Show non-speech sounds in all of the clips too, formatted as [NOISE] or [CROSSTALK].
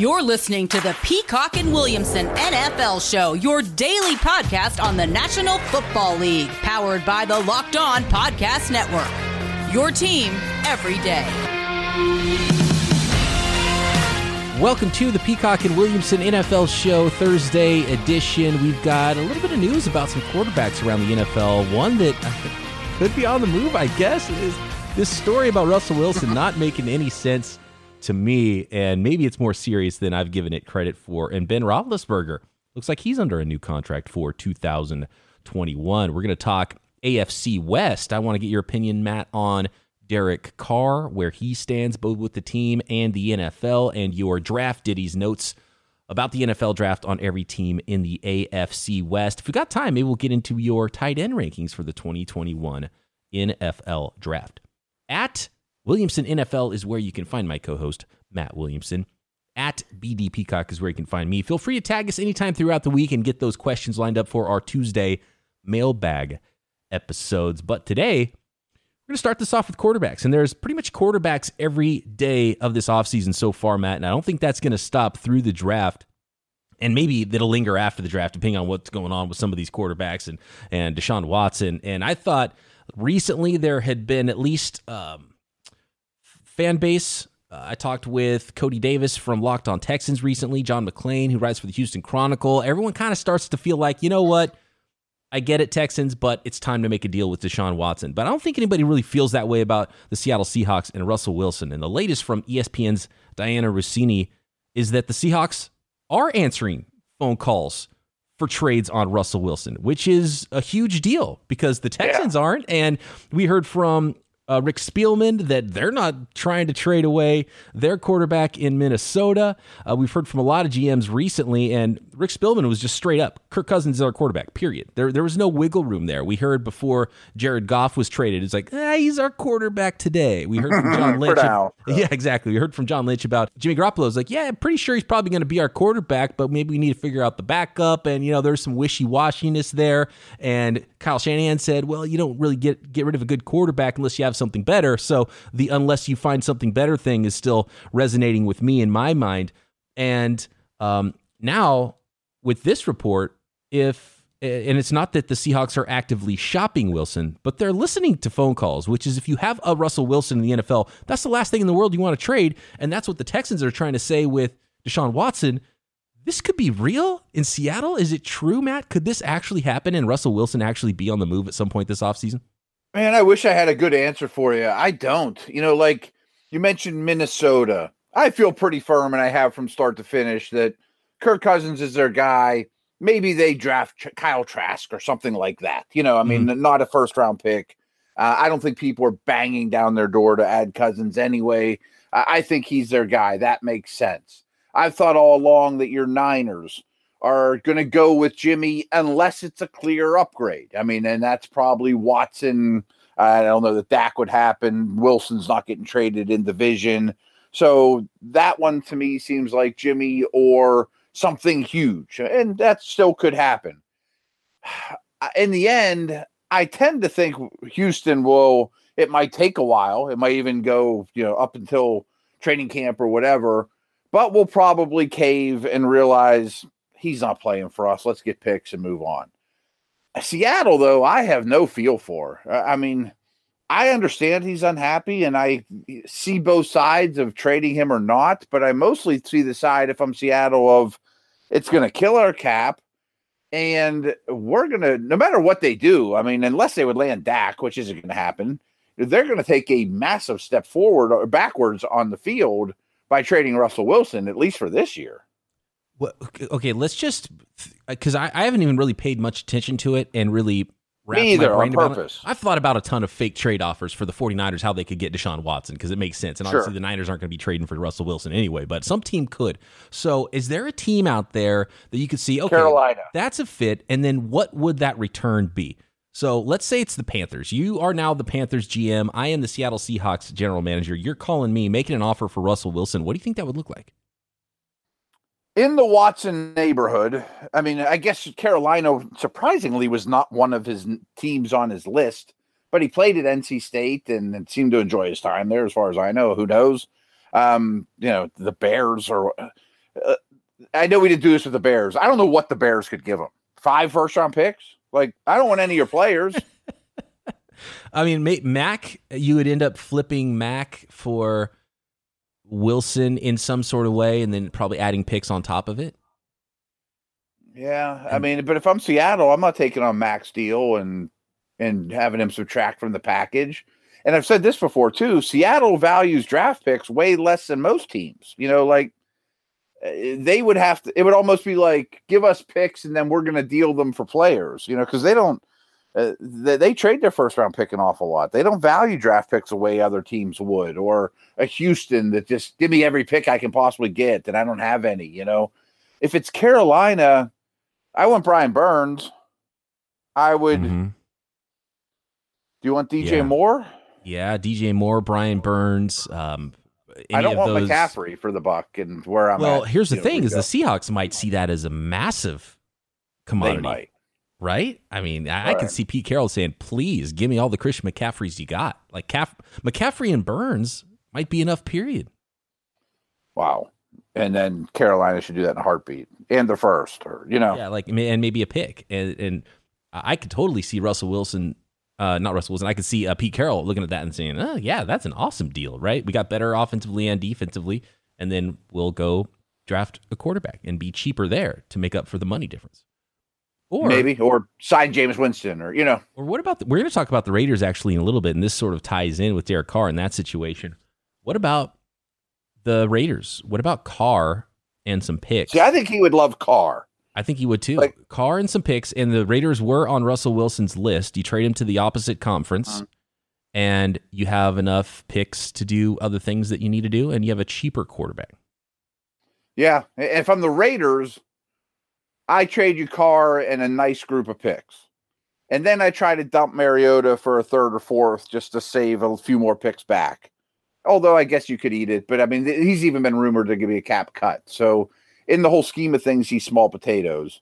You're listening to the Peacock and Williamson NFL Show, your daily podcast on the National Football League, powered by the Locked On Podcast Network. Your team every day. Welcome to the Peacock and Williamson NFL Show Thursday edition. We've got a little bit of news about some quarterbacks around the NFL. One that [LAUGHS] could be on the move, I guess, is this story about Russell Wilson not making any sense to me, and maybe it's more serious than I've given it credit for. And Ben Roethlisberger looks like he's under a new contract for 2021. We're going to talk AFC West. I want to get your opinion, Matt, on Derek Carr, where he stands both with the team and the NFL, and your draft ditties notes about the NFL draft on every team in the AFC West. If we got time, maybe we'll get into your tight end rankings for the 2021 NFL draft. At Williamson NFL is where you can find my co host, Matt Williamson. At BD Peacock is where you can find me. Feel free to tag us anytime throughout the week and get those questions lined up for our Tuesday mailbag episodes. But today, we're going to start this off with quarterbacks. And there's pretty much quarterbacks every day of this offseason so far, Matt. And I don't think that's going to stop through the draft. And maybe that'll linger after the draft, depending on what's going on with some of these quarterbacks and, and Deshaun Watson. And I thought recently there had been at least um, fan base. Uh, I talked with Cody Davis from Locked On Texans recently, John McClain, who writes for the Houston Chronicle. Everyone kind of starts to feel like, you know what? I get it, Texans, but it's time to make a deal with Deshaun Watson. But I don't think anybody really feels that way about the Seattle Seahawks and Russell Wilson. And the latest from ESPN's Dianna Russini is that the Seahawks are answering phone calls for trades on Russell Wilson, which is a huge deal because the Texans yeah. aren't. And we heard from uh, Rick Spielman that they're not trying to trade away their quarterback in Minnesota. Uh, we've heard from a lot of GMs recently, and Rick Spielman was just straight up Kirk Cousins is our quarterback, period. There, there was no wiggle room there. We heard before Jared Goff was traded, it's like, ah, he's our quarterback today. We heard from [LAUGHS] John Lynch. now, [LAUGHS] yeah, exactly. We heard from John Lynch about Jimmy Garoppolo. It's like, yeah, I'm pretty sure he's probably going to be our quarterback, but maybe we need to figure out the backup. And, you know, there's some wishy washiness there. And Kyle Shanahan said, well, you don't really get, get rid of a good quarterback unless you have something better. So the unless you find something better thing is still resonating with me in my mind. And um, now with this report, if and it's not that the Seahawks are actively shopping Wilson, but they're listening to phone calls, which is if you have a Russell Wilson in the NFL, that's the last thing in the world you want to trade. And that's what the Texans are trying to say with Deshaun Watson. This could be real in Seattle. Is it true, Matt? Could this actually happen and Russell Wilson actually be on the move at some point this offseason? Man, I wish I had a good answer for you. I don't. You know, like you mentioned Minnesota. I feel pretty firm, and I have from start to finish that Kirk Cousins is their guy. Maybe they draft Kyle Trask or something like that. You know, I mean, mm-hmm. not a first round pick. Uh, I don't think people are banging down their door to add Cousins anyway. I think he's their guy. That makes sense. I've thought all along that your Niners are going to go with Jimmy unless it's a clear upgrade. I mean, and that's probably Watson. I don't know that Dak would happen. Wilson's not getting traded in division. So that one to me seems like Jimmy or something huge. And that still could happen. [SIGHS] In the end, I tend to think Houston will, it might take a while. It might even go, you know, up until training camp or whatever, but we'll probably cave and realize he's not playing for us. Let's get picks and move on. Seattle, though, I have no feel for. I mean, I understand he's unhappy and I see both sides of trading him or not, but I mostly see the side if I'm Seattle of it's going to kill our cap. And we're going to, no matter what they do, I mean, unless they would land Dak, which isn't going to happen, they're going to take a massive step forward or backwards on the field by trading Russell Wilson, at least for this year. Well, okay, let's just uh, because I, I haven't even really paid much attention to it and really wrapped Me either, on purpose. I've thought about a ton of fake trade offers for the 49ers, how they could get Deshaun Watson, because it makes sense. And obviously, the Niners aren't going to be trading for Russell Wilson anyway, but some team could. So, is there a team out there that you could see, okay, Carolina. that's a fit, and then what would that return be? So let's say it's the Panthers. You are now the Panthers GM. I am the Seattle Seahawks general manager. You're calling me, making an offer for Russell Wilson. What do you think that would look like? In the Watson neighborhood, I mean, I guess Carolina surprisingly was not one of his teams on his list, but he played at NC State and, seemed to enjoy his time there, as far as I know. Who knows? Um, you know, the Bears or uh, I know we didn't do this with the Bears. I don't know what the Bears could give him. Five first round picks? Like, I don't want any of your players. [LAUGHS] I mean, Mack, you would end up flipping Mack for Wilson in some sort of way, and then probably adding picks on top of it. Yeah, I mean, but if I'm Seattle, I'm not taking on Mack's deal and and having him subtract from the package. And I've said this before too. Seattle values draft picks way less than most teams. You know, like eh, they would have to. It would almost be like give us picks and then we're going to deal them for players. You know, because they don't. Uh, they, they, trade their first round pick an awful lot. They don't value draft picks the way other teams would, or a Houston that just give me every pick I can possibly get, and I don't have any. You know, if it's Carolina, I want Brian Burns. I would. Mm-hmm. Do you want DJ yeah. Moore? Yeah, DJ Moore, Brian Burns. Um, I don't want those... McCaffrey for the buck, and where I'm. At. Well, at, here's the thing: is the Seahawks might see that as a massive commodity, right? I mean, I, right. I, can see Pete Carroll saying, "Please give me all the Christian McCaffreys you got." Like Caff- McCaffrey and Burns might be enough. Period. Wow and then Carolina should do that in a heartbeat and the first, or you know, yeah, like and maybe a pick, and and I could totally see Russell Wilson, uh, not Russell Wilson. I could see uh, Pete Carroll looking at that and saying, "Oh yeah, that's an awesome deal, right? We got better offensively and defensively, and then we'll go draft a quarterback and be cheaper there to make up for the money difference." Or maybe, or sign Jameis Winston, or you know, or what about the, we're going to talk about the Raiders actually in a little bit, and this sort of ties in with Derek Carr in that situation. What about the Raiders? What about Carr and some picks? Yeah, I think he would love Carr. I think he would too. Like, Carr and some picks, and the Raiders were on Russell Wilson's list. You trade him to the opposite conference, uh-huh. and you have enough picks to do other things that you need to do, and you have a cheaper quarterback. Yeah, if I'm the Raiders, I trade you Carr and a nice group of picks, and then I try to dump Mariota for a third or fourth just to save a few more picks back. Although I guess you could eat it, but I mean, he's even been rumored to give me a cap cut. So, in the whole scheme of things, he's small potatoes.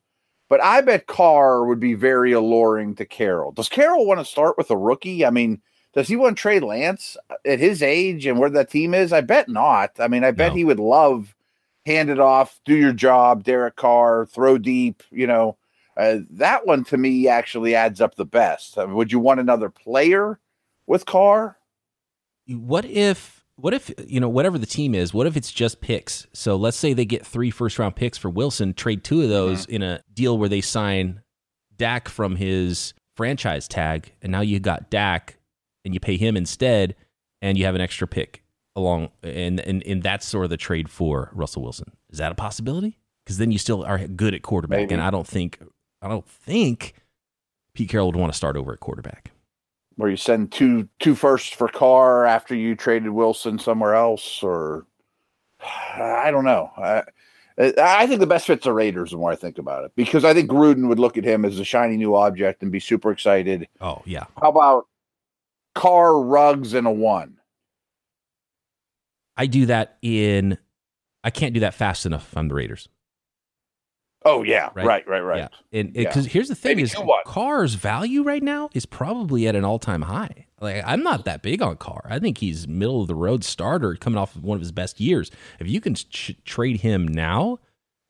But I bet Carr would be very alluring to Carroll. Does Carroll want to start with a rookie? I mean, does he want to trade Lance uh, at his age and where that team is? I bet not. I mean, I bet no. he would love hand it off, do your job, Derek Carr, throw deep. You know, uh, that one to me actually adds up the best. Uh, would you want another player with Carr? what if what if you know whatever the team is what if it's just picks so let's say they get three first round picks for wilson trade two of those mm-hmm. in a deal where they sign dak from his franchise tag and now you got dak and you pay him instead and you have an extra pick along and and, and that's sort of the trade for russell wilson is that a possibility because then you still are good at quarterback Maybe. and i don't think i don't think pete carroll would want to start over at quarterback where you send two two firsts for Carr after you traded Wilson somewhere else, or [SIGHS] I don't know. I, I think the best fit's the Raiders the more I think about it because I think Gruden would look at him as a shiny new object and be super excited. Oh yeah. How about Carr, Ruggs, and a one? I do that in. I can't do that fast enough if I'm the Raiders. Oh yeah, right, right, right. right. Yeah. And because yeah. here's the thing: Maybe is Carr's value right now is probably at an all time high. Like I'm not that big on Carr. I think he's middle of the road starter coming off of one of his best years. If you can ch- trade him now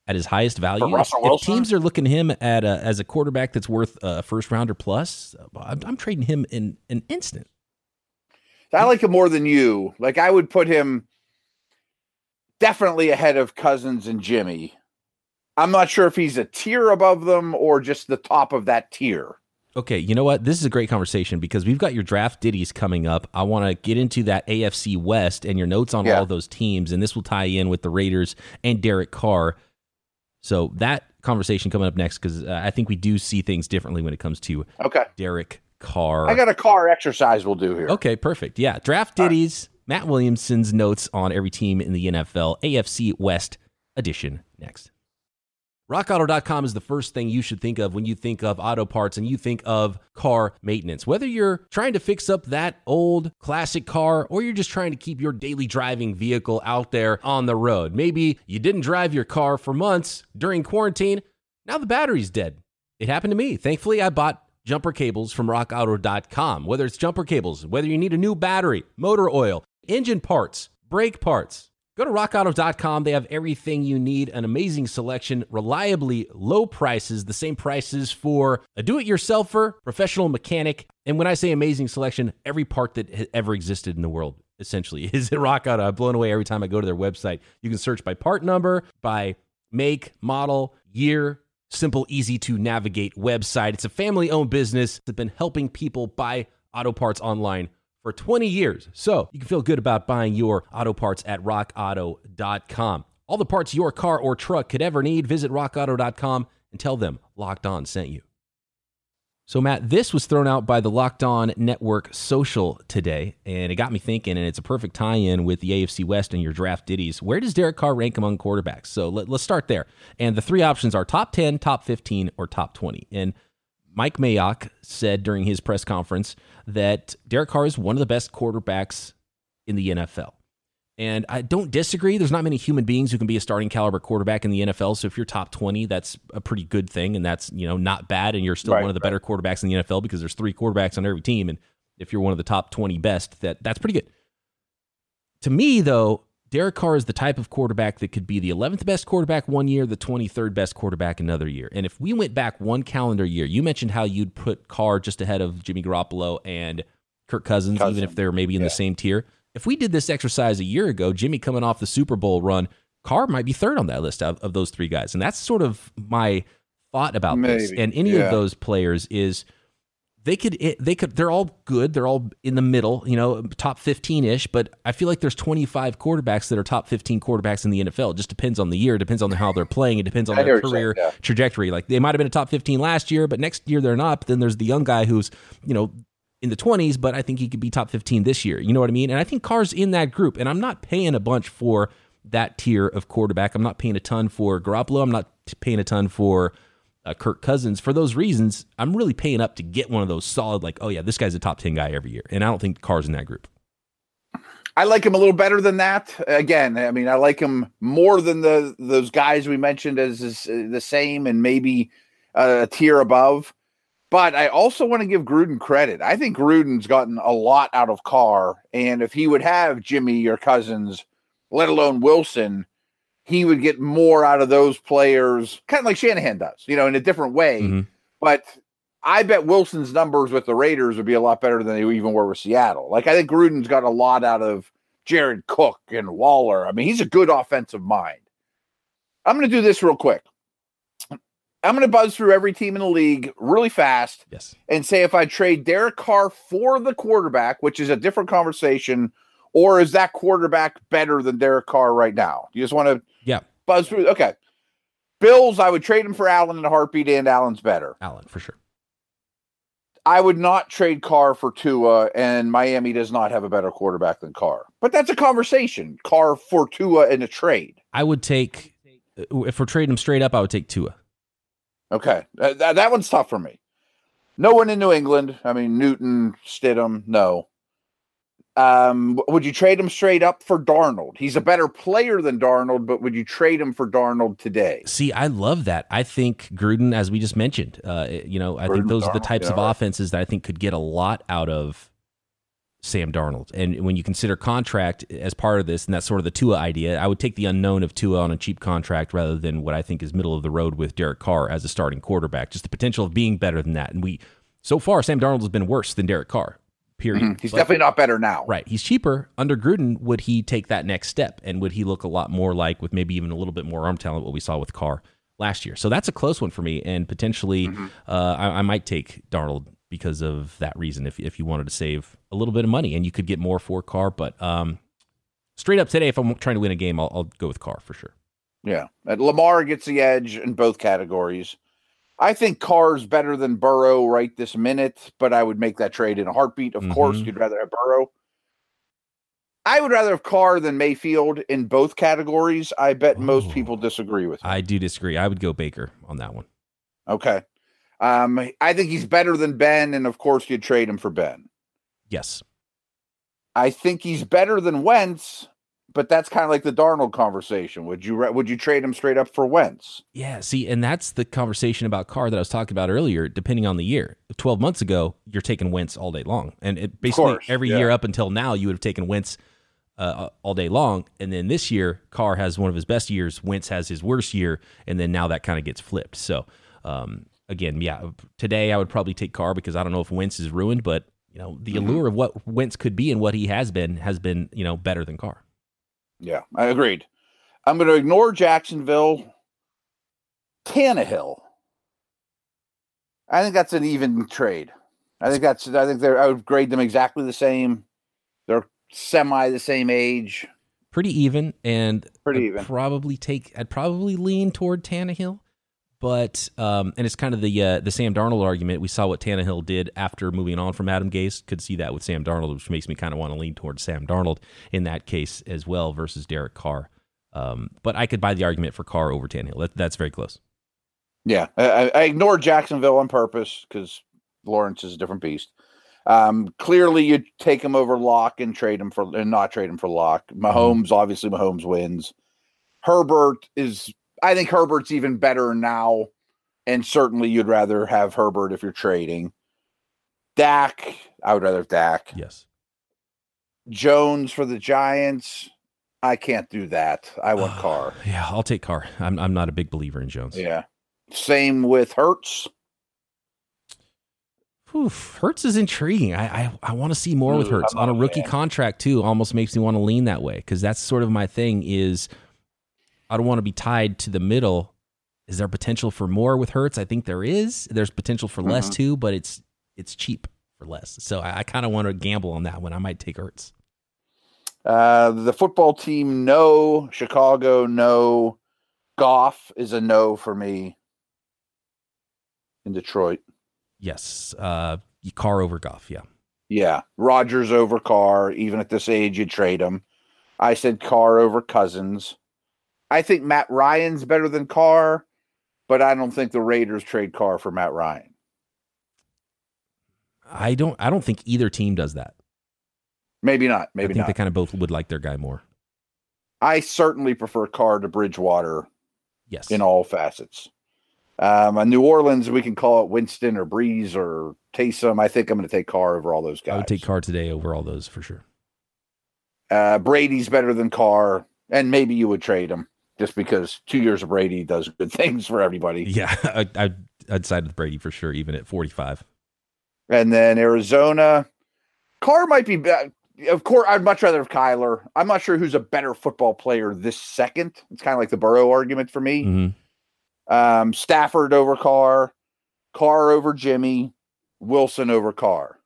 at his highest value, if, if teams are looking him at a, as a quarterback that's worth a first rounder plus, I'm, I'm trading him in an instant. I like him more than you. Like I would put him definitely ahead of Cousins and Jimmy I'm not sure if he's a tier above them or just the top of that tier. Okay, you know what? This is a great conversation because we've got your draft ditties coming up. I want to get into that AFC West and your notes on yeah. all those teams, and this will tie in with the Raiders and Derek Carr. So that conversation coming up next because uh, I think we do see things differently when it comes to okay Derek Carr. I got a Carr exercise we'll do here. Okay, perfect. Yeah, draft ditties. Matt Williamson's notes on every team in the NFL AFC West edition next. RockAuto.com is the first thing you should think of when you think of auto parts and you think of car maintenance. Whether you're trying to fix up that old classic car or you're just trying to keep your daily driving vehicle out there on the road. Maybe you didn't drive your car for months during quarantine. Now the battery's dead. It happened to me. Thankfully, I bought jumper cables from rockauto.com. Whether it's jumper cables, whether you need a new battery, motor oil, engine parts, brake parts, Go to rockauto.com. They have everything you need, an amazing selection, reliably low prices, the same prices for a do it yourselfer, professional mechanic. And when I say amazing selection, every part that has ever existed in the world essentially [LAUGHS] is at Rock Auto. I'm blown away every time I go to their website. You can search by part number, by make, model, year, simple, easy to navigate website. It's a family owned business that's been helping people buy auto parts online for 20 years. So you can feel good about buying your auto parts at rockauto.com. All the parts your car or truck could ever need, visit rockauto.com and tell them Locked On sent you. So, Matt, this was thrown out by the Locked On Network social today, and it got me thinking, and it's a perfect tie in with the AFC West and your draft ditties. Where does Derek Carr rank among quarterbacks? So, let, us start there. And the three options are top 10, top 15, or top 20. And Mike Mayock said during his press conference that Derek Carr is one of the best quarterbacks in the NFL. And I don't disagree. There's not many human beings who can be a starting caliber quarterback in the NFL. So if you're top 20, that's a pretty good thing. And that's, you know, not bad. And you're still right, one of the right. better quarterbacks in the NFL because there's three quarterbacks on every team. And if you're one of the top 20 best, that that's pretty good. To me, though, Derek Carr is the type of quarterback that could be the 11th best quarterback one year, the 23rd best quarterback another year. And if we went back one calendar year, you mentioned how you'd put Carr just ahead of Jimmy Garoppolo and Kirk Cousins, Cousin. even if they're maybe in yeah. the same tier. If we did this exercise a year ago, Jimmy coming off the Super Bowl run, Carr might be third on that list of, of those three guys. And that's sort of my thought about Maybe. this. And any yeah. of those players is they could they could they're all good they're all in the middle you know top 15ish but i feel like there's 25 quarterbacks that are top 15 quarterbacks in the nfl it just depends on the year it depends on how they're playing it depends on their career saying, yeah. trajectory like they might have been a top 15 last year but next year they're not but then there's the young guy who's you know in the 20s, but I think he could be top 15 this year. You know what I mean? And I think Carr's in that group. And I'm not paying a bunch for that tier of quarterback. I'm not paying a ton for Garoppolo. I'm not paying a ton for uh, Kirk Cousins. For those reasons, I'm really paying up to get one of those solid, like, oh, yeah, this guy's a top 10 guy every year. And I don't think Carr's in that group. I like him a little better than that. Again, I mean, I like him more than the those guys we mentioned as is, uh, the same and maybe uh, a tier above. But I also want to give Gruden credit. I think Gruden's gotten a lot out of Carr. And if he would have Jimmy or Cousins, let alone Wilson, he would get more out of those players, kind of like Shanahan does, you know, in a different way. Mm-hmm. But I bet Wilson's numbers with the Raiders would be a lot better than they even were with Seattle. Like I think Gruden's got a lot out of Jared Cook and Waller. I mean, he's a good offensive mind. I'm going to do this real quick. I'm going to buzz through every team in the league really fast. Yes. And say if I trade Derek Carr for the quarterback, which is a different conversation, or is that quarterback better than Derek Carr right now? You just want to yeah buzz through. Okay. Bills, I would trade him for Allen in a heartbeat, and Allen's better. Allen for sure. I would not trade Carr for Tua, and Miami does not have a better quarterback than Carr. But that's a conversation. Carr for Tua in a trade. I would take if we're trading him straight up. I would take Tua. Okay, uh, that, that one's tough for me. No one in New England. I mean, Newton, Stidham, no. Um, would you trade him straight up for Darnold? He's a better player than Darnold, but would you trade him for Darnold today? See, I love that. I think Gruden, as we just mentioned, uh, you know, I Gruden, think those Darnold, are the types yeah, of offenses that I think could get a lot out of Sam Darnold. And when you consider contract as part of this, and that's sort of the Tua idea, I would take the unknown of Tua on a cheap contract rather than what I think is middle of the road with Derek Carr as a starting quarterback. Just the potential of being better than that. And we, so far, Sam Darnold has been worse than Derek Carr. Period. Mm-hmm. He's but, definitely not better now. Right. He's cheaper. Under Gruden, would he take that next step? And would he look a lot more like, with maybe even a little bit more arm talent, what we saw with Carr last year? So that's a close one for me. And potentially, mm-hmm. uh, I, I might take Darnold because of that reason if, if you wanted to save a little bit of money and you could get more for Carr But um, straight up today, if I'm trying to win a game, I'll, I'll go with Carr for sure. Yeah. And Lamar gets the edge in both categories. I think Carr's better than Burrow right this minute, but I would make that trade in a heartbeat. Of mm-hmm. course, you'd rather have Burrow. I would rather have Carr than Mayfield in both categories. I bet oh, most people disagree with me. I do disagree. I would go Baker on that one. Okay. Um, I think he's better than Ben, and of course, you'd trade him for Ben. Yes. I think he's better than Wentz, but that's kind of like the Darnold conversation. Would you would you trade him straight up for Wentz? Yeah, see, and that's the conversation about Carr that I was talking about earlier. Depending on the year, twelve months ago, you're taking Wentz all day long, and it, basically course, every yeah. year up until now, you would have taken Wentz uh, all day long. And then this year, Carr has one of his best years. Wentz has his worst year, and then now that kind of gets flipped. So um, again, yeah, today I would probably take Carr because I don't know if Wentz is ruined, but you know the mm-hmm. allure of what Wentz could be and what he has been has been you know better than Carr. Yeah, I agreed. I'm going to ignore Jacksonville. Tannehill. I think that's an even trade. I think that's. I think they're. I would grade them exactly the same. They're semi the same age. Pretty even, and pretty I'd even. Probably take. I'd probably lean toward Tannehill, but um, and it's kind of the uh, the Sam Darnold argument. We saw what Tannehill did after moving on from Adam Gase. Could see that with Sam Darnold, which makes me kind of want to lean towards Sam Darnold in that case as well versus Derek Carr. Um, but I could buy the argument for Carr over Tannehill. That, that's very close. Yeah, I, I ignored Jacksonville on purpose because Lawrence is a different beast. Um, clearly, you take him over Lock and trade him for and not trade him for Lock. Mm-hmm. Mahomes, obviously, Mahomes wins. Herbert is, I think Herbert's even better now, and certainly you'd rather have Herbert if you're trading. Dak, I would rather Dak. Yes. Jones for the Giants. I can't do that. I want ah, Carr. Yeah, I'll take Carr. I'm I'm not a big believer in Jones. Yeah. Same with Hurts. Oof, Hurts is intriguing. I I, I want to see more Ooh, with Hurts on a rookie fan. contract too. Almost makes me want to lean that way because that's sort of my thing. Is I don't want to be tied to the middle. Is there potential for more with Hurts? I think there is. There's potential for mm-hmm. less too, but it's it's cheap for less. So I, I kind of want to gamble on that one. I might take Hurts. Uh, the football team, no. Chicago, no. Goff is a no for me in Detroit. Yes. Uh, Carr over Goff. Yeah. Yeah. Rodgers over Carr. Even at this age, you trade him. I said Carr over Cousins. I think Matt Ryan's better than Carr, but I don't think the Raiders trade Carr for Matt Ryan. I don't. I don't think either team does that. Maybe not. Maybe I think not. they kind of both would like their guy more. I certainly prefer Carr to Bridgewater. Yes. In all facets. Um, New Orleans, we can call it Winston or Brees or Taysom. I think I'm going to take Carr over all those guys. I would take Carr today over all those for sure. Uh, Brady's better than Carr, and maybe you would trade him just because two years of Brady does good [LAUGHS] things for everybody. Yeah, [LAUGHS] I, I'd, I'd side with Brady for sure, even at 45. And then Arizona, Carr might be. Of course, I'd much rather have Kyler. I'm not sure who's a better football player this second. It's kind of like the Burrow argument for me. Mm-hmm. Um, Stafford over Carr, Carr over Jimmy, Wilson over Carr.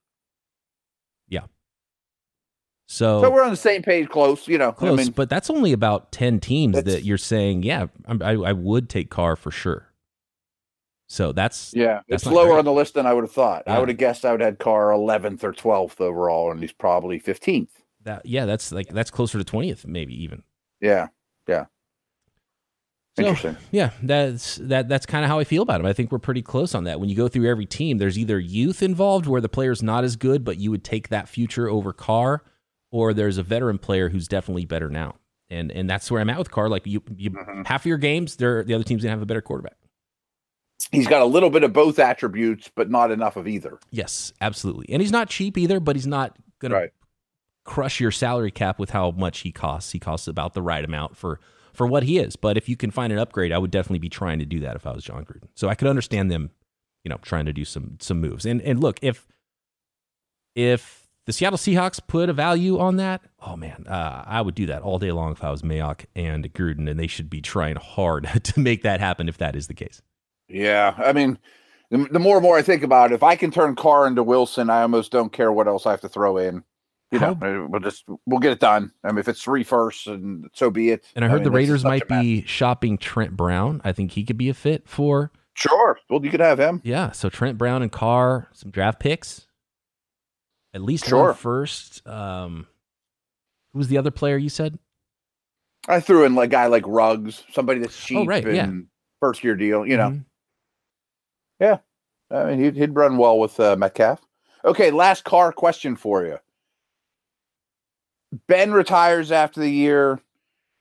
So, so we're on the same page, close. You know, close, I mean, but that's only about ten teams that you're saying. Yeah, I, I would take Carr for sure. So that's yeah, that's it's lower great. on the list than I would have thought. Yeah. I would have guessed I would have had Carr eleventh or twelfth overall, and he's probably fifteenth. That yeah, that's like that's closer to twentieth, maybe even. Yeah, yeah. Interesting. Yeah, that's that. That's kind of how I feel about him. I think we're pretty close on that. When you go through every team, there's either youth involved where the player's not as good, but you would take that future over Carr, or there's a veteran player who's definitely better now. And and that's where I'm at with Carr. Like you, you mm-hmm. half of your games, they're the other team's gonna have a better quarterback. He's got a little bit of both attributes, but not enough of either. Yes, absolutely. And he's not cheap either, but he's not gonna right. crush your salary cap with how much he costs. He costs about the right amount for for what he is. But if you can find an upgrade, I would definitely be trying to do that if I was Jon Gruden. So I could understand them, you know, trying to do some some moves. And and look, if if the Seattle Seahawks put a value on that, oh man, uh, I would do that all day long if I was Mayock and Gruden, and they should be trying hard [LAUGHS] to make that happen if that is the case. Yeah, I mean, the, the more and more I think about it, if I can turn Carr into Wilson, I almost don't care what else I have to throw in you know, How, we'll just we'll get it done. I mean, if it's three firsts, and so be it. And I heard I mean, the Raiders might be shopping Trent Brown. I think he could be a fit for. Sure. Well, you could have him. Yeah. So Trent Brown and Carr, some draft picks. At least sure. first. Um, who was the other player you said? I threw in like a guy like Ruggs, somebody that's cheap oh, right, and yeah. first year deal. You know. Mm-hmm. Yeah. I mean, he'd, he'd run well with uh, Metcalf. Okay, last Carr question for you. Ben retires after the year.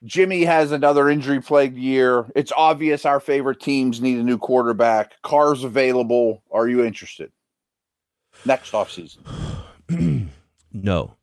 Jimmy has another injury plagued year. It's obvious our favorite teams need a new quarterback. Carr's available. Are you interested? Next offseason. [SIGHS] [SIGHS] [SIGHS] no.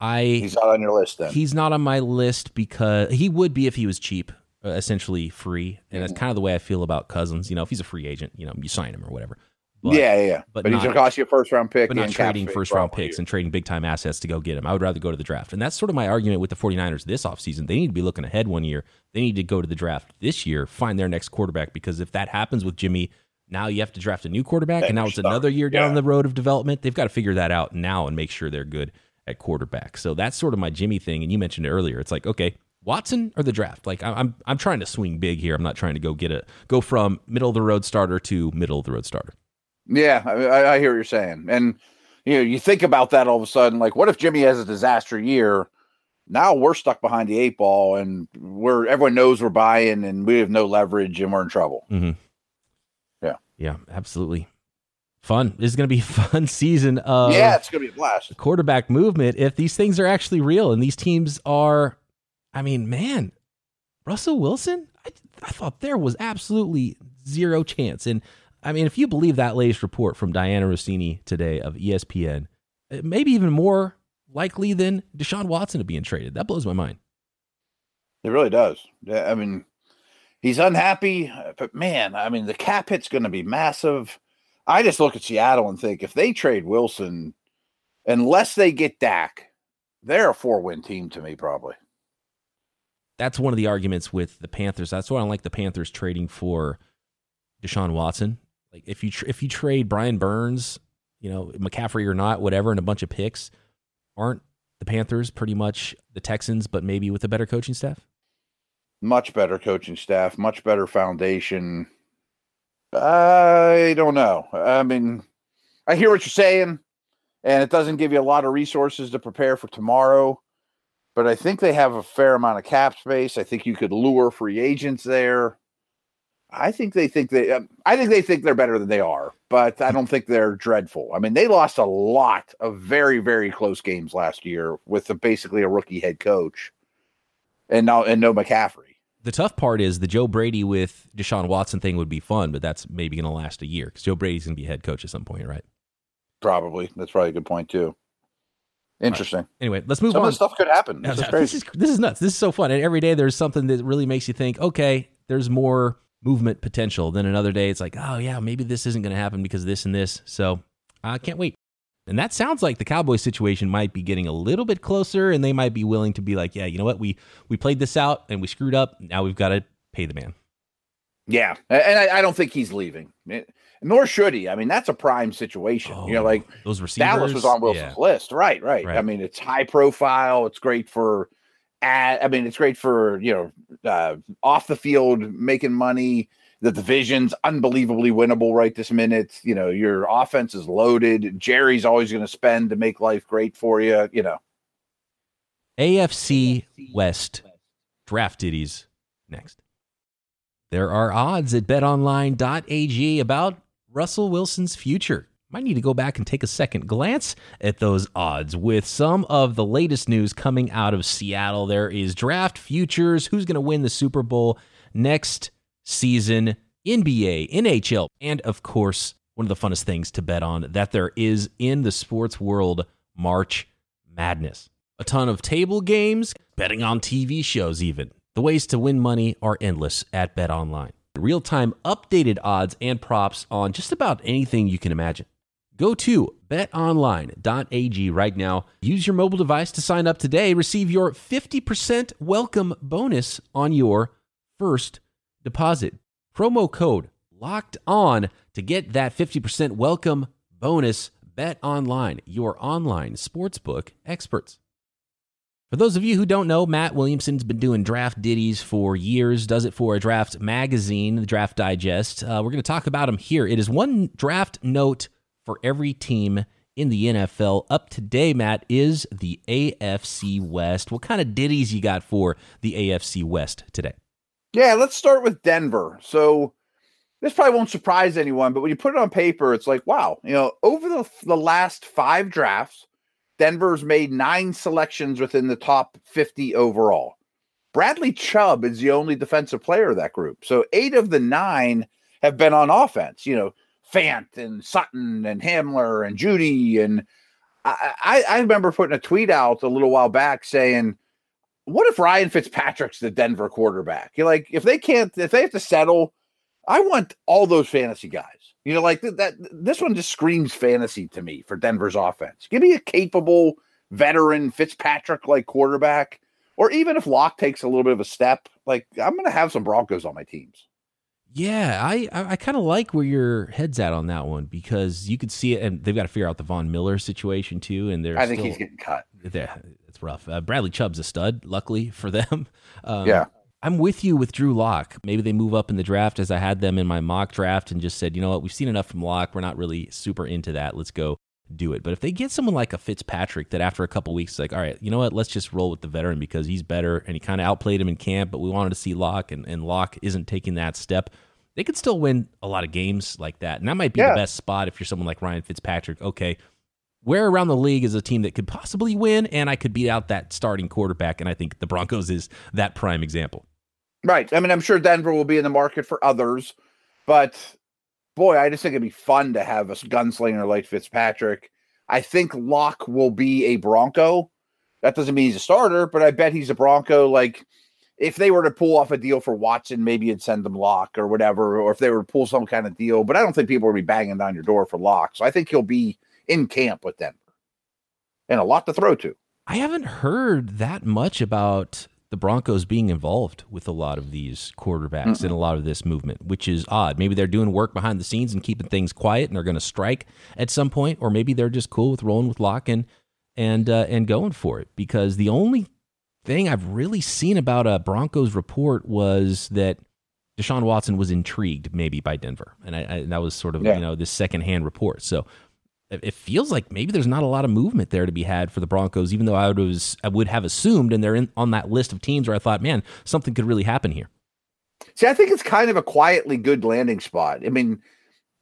I he's not on your list then. He's not on my list because he would be if he was cheap, uh, essentially free, and that's mm-hmm. kind of the way I feel about Cousins. You know, if he's a free agent, you know, you sign him or whatever. But, yeah, yeah, yeah. But, but not, he's gonna cost you a first round pick, but not trading first round picks and trading big time assets to go get him. I would rather go to the draft, and that's sort of my argument with the 49ers this offseason. They need to be looking ahead one year. They need to go to the draft this year, find their next quarterback because if that happens with Jimmy, now you have to draft a new quarterback, and, now it's another year down yeah. the road of development. They've got to figure that out now and make sure they're good at quarterback. So that's sort of my Jimmy thing. And you mentioned it earlier. It's like okay, Watson or the draft. Like I'm I'm trying to swing big here. I'm not trying to go get a go from middle of the road starter to middle of the road starter. Yeah, I, I hear what you're saying, and you know, you think about that all of a sudden. Like, what if Jimmy has a disaster year? Now we're stuck behind the eight ball, and we're everyone knows we're buying, and we have no leverage, and we're in trouble. Mm-hmm. Yeah, absolutely. Fun. This is going to be a [LAUGHS] fun season of yeah, it's going to be a blast. Quarterback movement. If these things are actually real, and these teams are, I mean, man, Russell Wilson. I, I thought there was absolutely zero chance, and I mean, if you believe that latest report from Dianna Russini today of ESPN, uh, maybe even more likely than Deshaun Watson to being traded. That blows my mind. It really does. I mean, he's unhappy, but man, I mean, the cap hit's going to be massive. I just look at Seattle and think if they trade Wilson, unless they get Dak, they're a four win team to me, probably. That's one of the arguments with the Panthers. That's why I like the Panthers trading for Deshaun Watson like if you if you trade Brian Burns, you know McCaffrey or not, whatever, and a bunch of picks, aren't the Panthers pretty much the Texans, but maybe with a better coaching staff? Much better coaching staff, much better foundation. I don't know. I mean, I hear what you're saying, and it doesn't give you a lot of resources to prepare for tomorrow. But I think they have a fair amount of cap space. I think you could lure free agents there. I think they think they. Um, I think they think they're better than they are, but I don't think they're dreadful. I mean, they lost a lot of very, very close games last year with a, basically a rookie head coach, and now and no McCaffrey. The tough part is the Joe Brady with Deshaun Watson thing would be fun, but that's maybe going to last a year because Joe Brady's going to be head coach at some point, right? Probably. That's probably a good point too. Interesting. Right. Anyway, let's move on. Some on. Of stuff could happen. This, is this, is, this is nuts. This is so fun. And every day there's something that really makes you think, okay, there's more movement potential. Then another day, it's like, oh, yeah, maybe this isn't going to happen because this and this. So I can't wait. And that sounds like the Cowboys situation might be getting a little bit closer, and they might be willing to be like, yeah, you know what? We we played this out and we screwed up. Now we've got to pay the man. Yeah, and I, I don't think he's leaving. Nor should he. I mean, that's a prime situation. Oh, you know, like those receivers. Dallas was on Wilson's yeah. list. Right, right, right. I mean, it's high profile. It's great for at, I mean, it's great for you know uh, off the field making money. The division's unbelievably winnable right this minute. You know, your offense is loaded. Jerry's always going to spend to make life great for you. You know, AFC West draft ditties next. There are odds at betonline.ag about Russell Wilson's future might need to go back and take a second glance at those odds with some of the latest news coming out of Seattle. There is draft futures, who's going to win the Super Bowl next season, NBA, NHL, and of course, one of the funnest things to bet on that there is in the sports world, March Madness. A ton of table games, betting on TV shows, even. The ways to win money are endless at Bet Online. Real time updated odds and props on just about anything you can imagine. Go to betonline.ag right now. Use your mobile device to sign up today. Receive your 50% welcome bonus on your first deposit. Promo code locked on to get that 50% welcome bonus. Bet online, your online sportsbook experts. For those of you who don't know, Matt Williamson's been doing draft ditties for years, does it for a draft magazine, the Draft Digest. Uh, we're going to talk about him here. It is one draft note for every team in the NFL. Up today, Matt, is the AFC West. What kind of ditties you got for the AFC West today? Yeah, let's start with Denver. So this probably won't surprise anyone, but when you put it on paper, it's like, wow, you know, over the, the last five drafts, Denver's made nine selections within the top 50 overall. Bradley Chubb is the only defensive player of that group. So eight of the nine have been on offense. You know, Fant and Sutton and Hamler and Jeudy. And I, I, I remember putting a tweet out a little while back saying, "What if Ryan Fitzpatrick's the Denver quarterback? You're like, if they can't, if they have to settle, I want all those fantasy guys. You know, like th- that. This one just screams fantasy to me for Denver's offense. Give me a capable veteran Fitzpatrick like quarterback, or even if Lock takes a little bit of a step, like I'm going to have some Broncos on my teams. Yeah, I I, I kind of like where your head's at on that one because you could see it, and they've got to figure out the Von Miller situation too. And they're I think still, he's getting cut. Yeah, it's rough. Uh, Bradley Chubb's a stud, luckily for them. [LAUGHS] Um, yeah. I'm with you with Drew Lock. Maybe they move up in the draft as I had them in my mock draft and just said, you know what, we've seen enough from Lock. We're not really super into that. Let's go do it. But if they get someone like a Fitzpatrick that after a couple weeks is like, all right, you know what, let's just roll with the veteran because he's better and he kind of outplayed him in camp, but we wanted to see Lock and, and Lock isn't taking that step. They could still win a lot of games like that. And that might be yeah. the best spot if you're someone like Ryan Fitzpatrick. Okay, where around the league is a team that could possibly win and I could beat out that starting quarterback. And I think the Broncos is that prime example. Right. I mean, I'm sure Denver will be in the market for others, but boy, I just think it'd be fun to have a gunslinger like Fitzpatrick. I think Lock will be a Bronco. That doesn't mean he's a starter, but I bet he's a Bronco. Like if they were to pull off a deal for Watson, maybe you'd send them Lock or whatever, or if they were to pull some kind of deal. But I don't think people would be banging down your door for Lock. So I think he'll be in camp with Denver and a lot to throw to. I haven't heard that much about the Broncos being involved with a lot of these quarterbacks mm-hmm. and a lot of this movement, which is odd. Maybe they're doing work behind the scenes and keeping things quiet, and they're going to strike at some point, or maybe they're just cool with rolling with Lock and and uh, and going for it. Because the only thing I've really seen about a Broncos report was that Deshaun Watson was intrigued maybe by Denver, and, I, I, and that was sort of yeah. you know this secondhand report. So it feels like maybe there's not a lot of movement there to be had for the Broncos, even though I was I would have assumed, and they're in on that list of teams where I thought, man, something could really happen here. See, I think it's kind of a quietly good landing spot. I mean,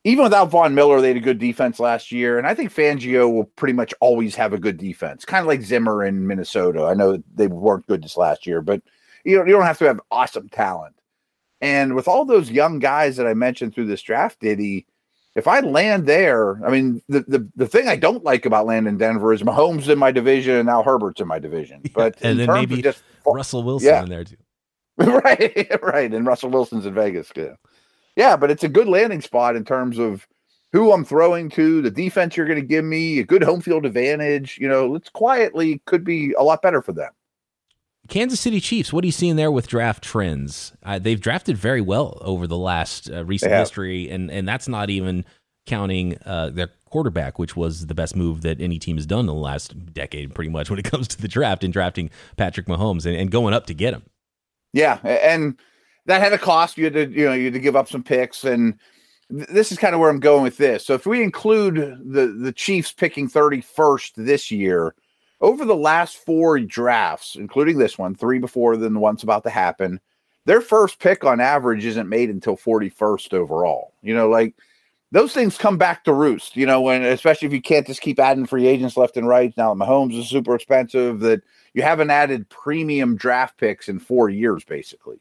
even without Von Miller, they had a good defense last year, and I think Fangio will pretty much always have a good defense, kind of like Zimmer in Minnesota. I know they weren't good this last year, but you know you don't have to have awesome talent. And with all those young guys that I mentioned through this draft, ditty if I land there, I mean, the, the, the thing I don't like about landing in Denver is Mahomes in my division and now Herbert's in my division. But yeah, and then maybe just, [LAUGHS] Russell Wilson yeah. in there too. [LAUGHS] right, right. And Russell Wilson's in Vegas. Yeah. Yeah, but it's a good landing spot in terms of who I'm throwing to, the defense you're going to give me, a good home field advantage. You know, it's quietly could be a lot better for them. Kansas City Chiefs, what are you seeing there with draft trends? Uh, they've drafted very well over the last uh, recent history, and and that's not even counting uh, their quarterback, which was the best move that any team has done in the last decade, pretty much [LAUGHS] when it comes to the draft and drafting Patrick Mahomes and, and going up to get him. Yeah, and that had a cost. You had to, you know, you had to give up some picks, and th- this is kind of where I'm going with this. So if we include the the Chiefs picking 31st this year over the last four drafts, including this one, three before than the one's about to happen, their first pick on average isn't made until 41st overall. You know, like those things come back to roost, you know, when especially if you can't just keep adding free agents left and right. Now that Mahomes is super expensive, that you haven't added premium draft picks in four years, basically.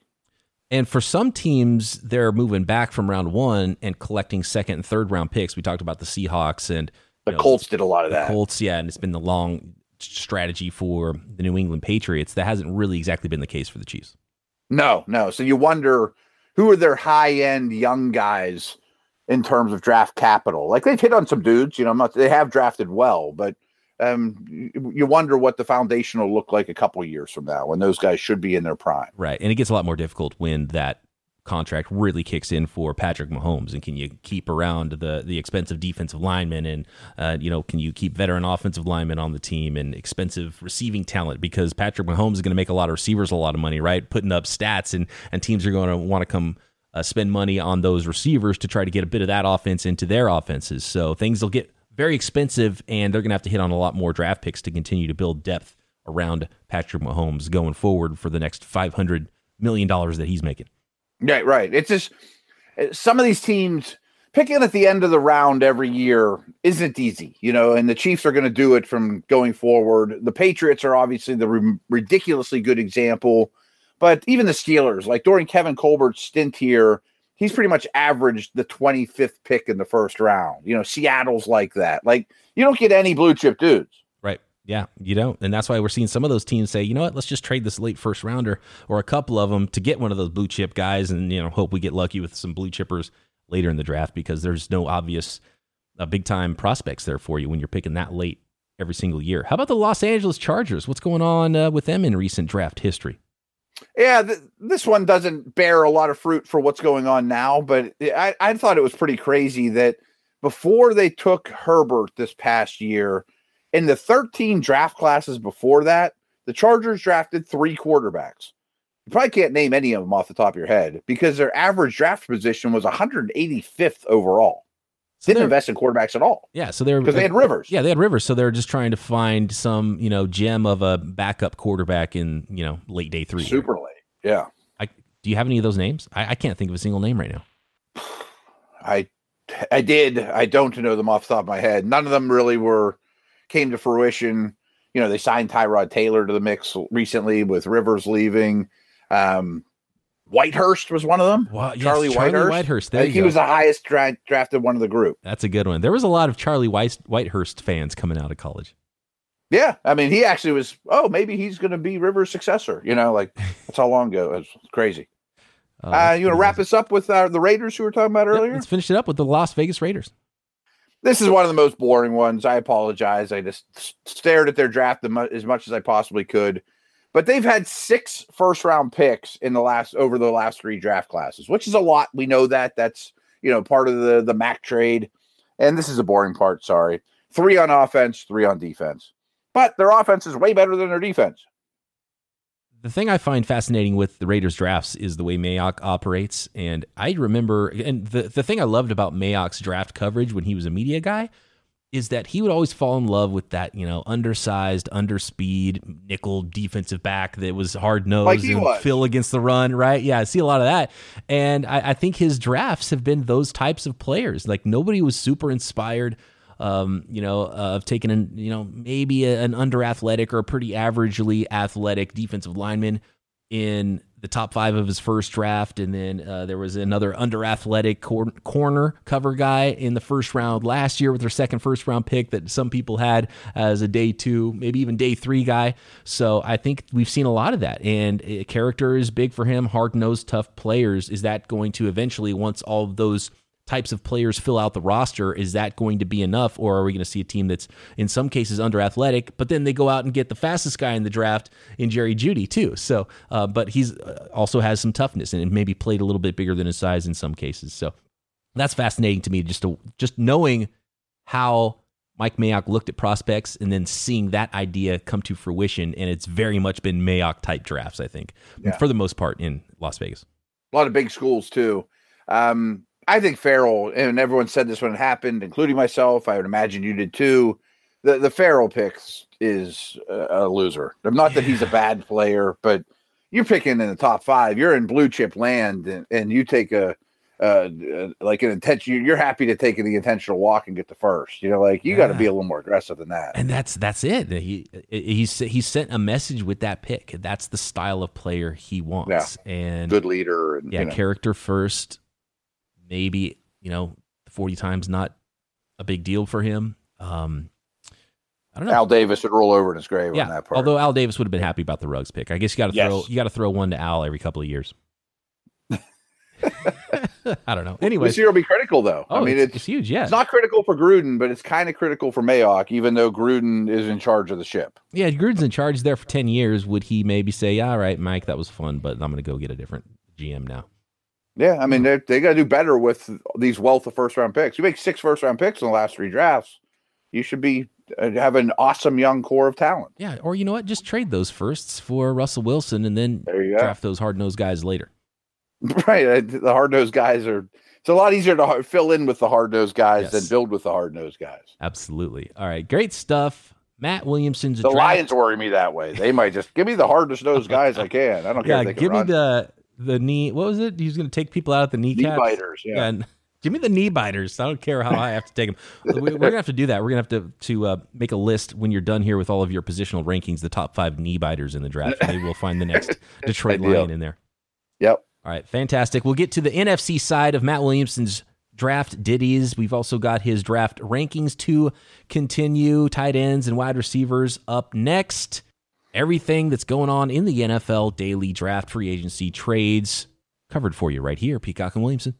And for some teams, they're moving back from round one and collecting second and third round picks. We talked about the Seahawks and the know, Colts did a lot of that. Colts, yeah, and it's been the long strategy for the New England Patriots. That hasn't really exactly been the case for the Chiefs. No, no. So you wonder who are their high end young guys in terms of draft capital? Like they've hit on some dudes, you know, not, they have drafted well, but um, you, you wonder what the foundation will look like a couple years from now when those guys should be in their prime. Right. And it gets a lot more difficult when that contract really kicks in for Patrick Mahomes, and can you keep around the the expensive defensive linemen, and uh, you know, can you keep veteran offensive linemen on the team and expensive receiving talent? Because Patrick Mahomes is going to make a lot of receivers a lot of money, right? Putting up stats, and and teams are going to want to come. Uh, spend money on those receivers to try to get a bit of that offense into their offenses. So things will get very expensive, and they're going to have to hit on a lot more draft picks to continue to build depth around Patrick Mahomes going forward for the next $500 million that he's making. Right, right. It's just eh, some of these teams picking at the end of the round every year isn't easy, you know, and the Chiefs are going to do it from going forward. The Patriots are obviously the r- ridiculously good example, but even the Steelers, like during Kevin Colbert's stint here, he's pretty much averaged the 25th pick in the first round. You know, Seattle's like that. Like you don't get any blue chip dudes. Yeah, you don't. And that's why we're seeing some of those teams say, you know what, let's just trade this late first rounder or a couple of them to get one of those blue chip guys and, you know, hope we get lucky with some blue chippers later in the draft because there's no obvious uh, big time prospects there for you when you're picking that late every single year. How about the Los Angeles Chargers? What's going on uh, with them in recent draft history? Yeah, th- this one doesn't bear a lot of fruit for what's going on now, but I, I thought it was pretty crazy that before they took Herbert this past year, in the 13 draft classes before that, the Chargers drafted three quarterbacks. You probably can't name any of them off the top of your head because their average draft position was 185th overall. So Didn't invest in quarterbacks at all Yeah, so they're because they had uh, Rivers. Yeah, they had Rivers, so they're just trying to find some, you know, gem of a backup quarterback in, you know, late day three. super late. Yeah, I, do you have any of those names? I, I can't think of a single name right now. [SIGHS] I I did. I don't know them off the top of my head. None of them really were came to fruition. You know, they signed Tyrod Taylor to the mix recently with Rivers leaving. Um, Whitehurst was one of them. Wow, yes, Charlie Charlie Whitehurst. Whitehurst. I think he was the highest dra- drafted one of the group. That's a good one. There was a lot of Charlie Whitehurst fans coming out of college. Yeah, I mean, he actually was. Oh, maybe he's going to be Rivers' successor. You know, like [LAUGHS] that's how long ago. It's crazy. Uh, that's you want to wrap this up with uh, the Raiders who we were talking about Yep, earlier? let's finish it up with the Las Vegas Raiders. This is one of the most boring ones. I apologize. I just stared at their draft as much as I possibly could. But they've had six first round picks in the last over the last three draft classes, which is a lot. We know that. That's you know part of the the Mack trade. And this is a boring part. Sorry, three on offense, three on defense. But their offense is way better than their defense. The thing I find fascinating with the Raiders drafts is the way Mayock operates. And I remember, and the, the thing I loved about Mayock's draft coverage when he was a media guy is that he would always fall in love with that, you know, undersized, underspeed nickel defensive back that was hard nosed Like and was. fill against the run, right? Yeah, I see a lot of that. And I, I think his drafts have been those types of players. Like nobody was super inspired um, you know, of taking an, you know, maybe a, an under athletic or a pretty averagely athletic defensive lineman in the top five of his first draft. And then uh, there was another under athletic cor- corner cover guy in the first round last year with their second first round pick that some people had as a day two, maybe even day three guy. So I think we've seen a lot of that. And uh, character is big for him, hard nosed, tough players. Is that going to eventually, once all of those types of players fill out the roster, is that going to be enough, or are we going to see a team that's in some cases under athletic, but then they go out and get the fastest guy in the draft in Jerry Jeudy too? So, uh, but he's uh, also has some toughness and maybe played a little bit bigger than his size in some cases. So that's fascinating to me, just to just knowing how Mike Mayock looked at prospects and then seeing that idea come to fruition, and it's very much been Mayock type drafts, I think, Yeah. for the most part in Las Vegas. A lot of big schools too. Um, I think Ferrell and everyone said this when it happened, including myself. I would imagine you did too. The the Ferrell picks is a, a loser. Not that he's a bad player, but you're picking in the top five. You're in blue chip land, and, and you take a uh, like an intention. You're happy to take the intentional walk and get the first. You know, like you got to be a little more aggressive than that. And that's that's it. He he's he sent a message with that pick. That's the style of player he wants. yeah. And Good leader, and yeah, you know. character first. Maybe you know, forty times not a big deal for him. Um, I don't know. Al Davis would roll over in his grave on that part. although Al Davis would have been happy about the Ruggs pick. I guess you got to Yes. throw you got to throw one to Al every couple of years. [LAUGHS] I don't know. Anyway, this year will be critical, though. oh, I mean, it's, it's it's huge. Yeah, It's not critical for Gruden, but it's kind of critical for Mayock, even though Gruden is in charge of the ship. yeah. Gruden's in charge there for ten years. Would he maybe say, "All right, Mike, that was fun, but I'm going to go get a different GM now"? Yeah, I mean, they they got to do better with these wealth of first round picks. You make six first round picks in the last three drafts, you should be uh, have an awesome young core of talent. Yeah, or you know what? Just trade those firsts for Russell Wilson, and then There you go. draft those hard nosed guys later. [LAUGHS] Right, uh, the hard nosed guys are. It's a lot easier to fill in with the hard nosed guys Yes. than build with the hard nosed guys. Absolutely. All right, great stuff. Matt Williamson's a The draft- Lions worry me that way. They might just give me the hardest nosed guys I can. I don't [LAUGHS] care. Yeah, if can give me the the knee. What was it? He's going to take people out at the knee biters. Yeah. And [LAUGHS] give me the knee biters. I don't care how I have to take them. [LAUGHS] We- We're gonna have to do that. We're gonna have to to uh, make a list when you're done here with all of your positional rankings, the top five knee biters in the draft. Maybe we'll find the next [LAUGHS] Detroit Lion in there. Yep. All right, fantastic. We'll get to the NFC side of Matt Williamson's draft ditties. We've also got his draft rankings to continue, tight ends and wide receivers up next. Everything that's going on in the NFL daily draft free agency trades covered for you right here, Peacock and Williamson.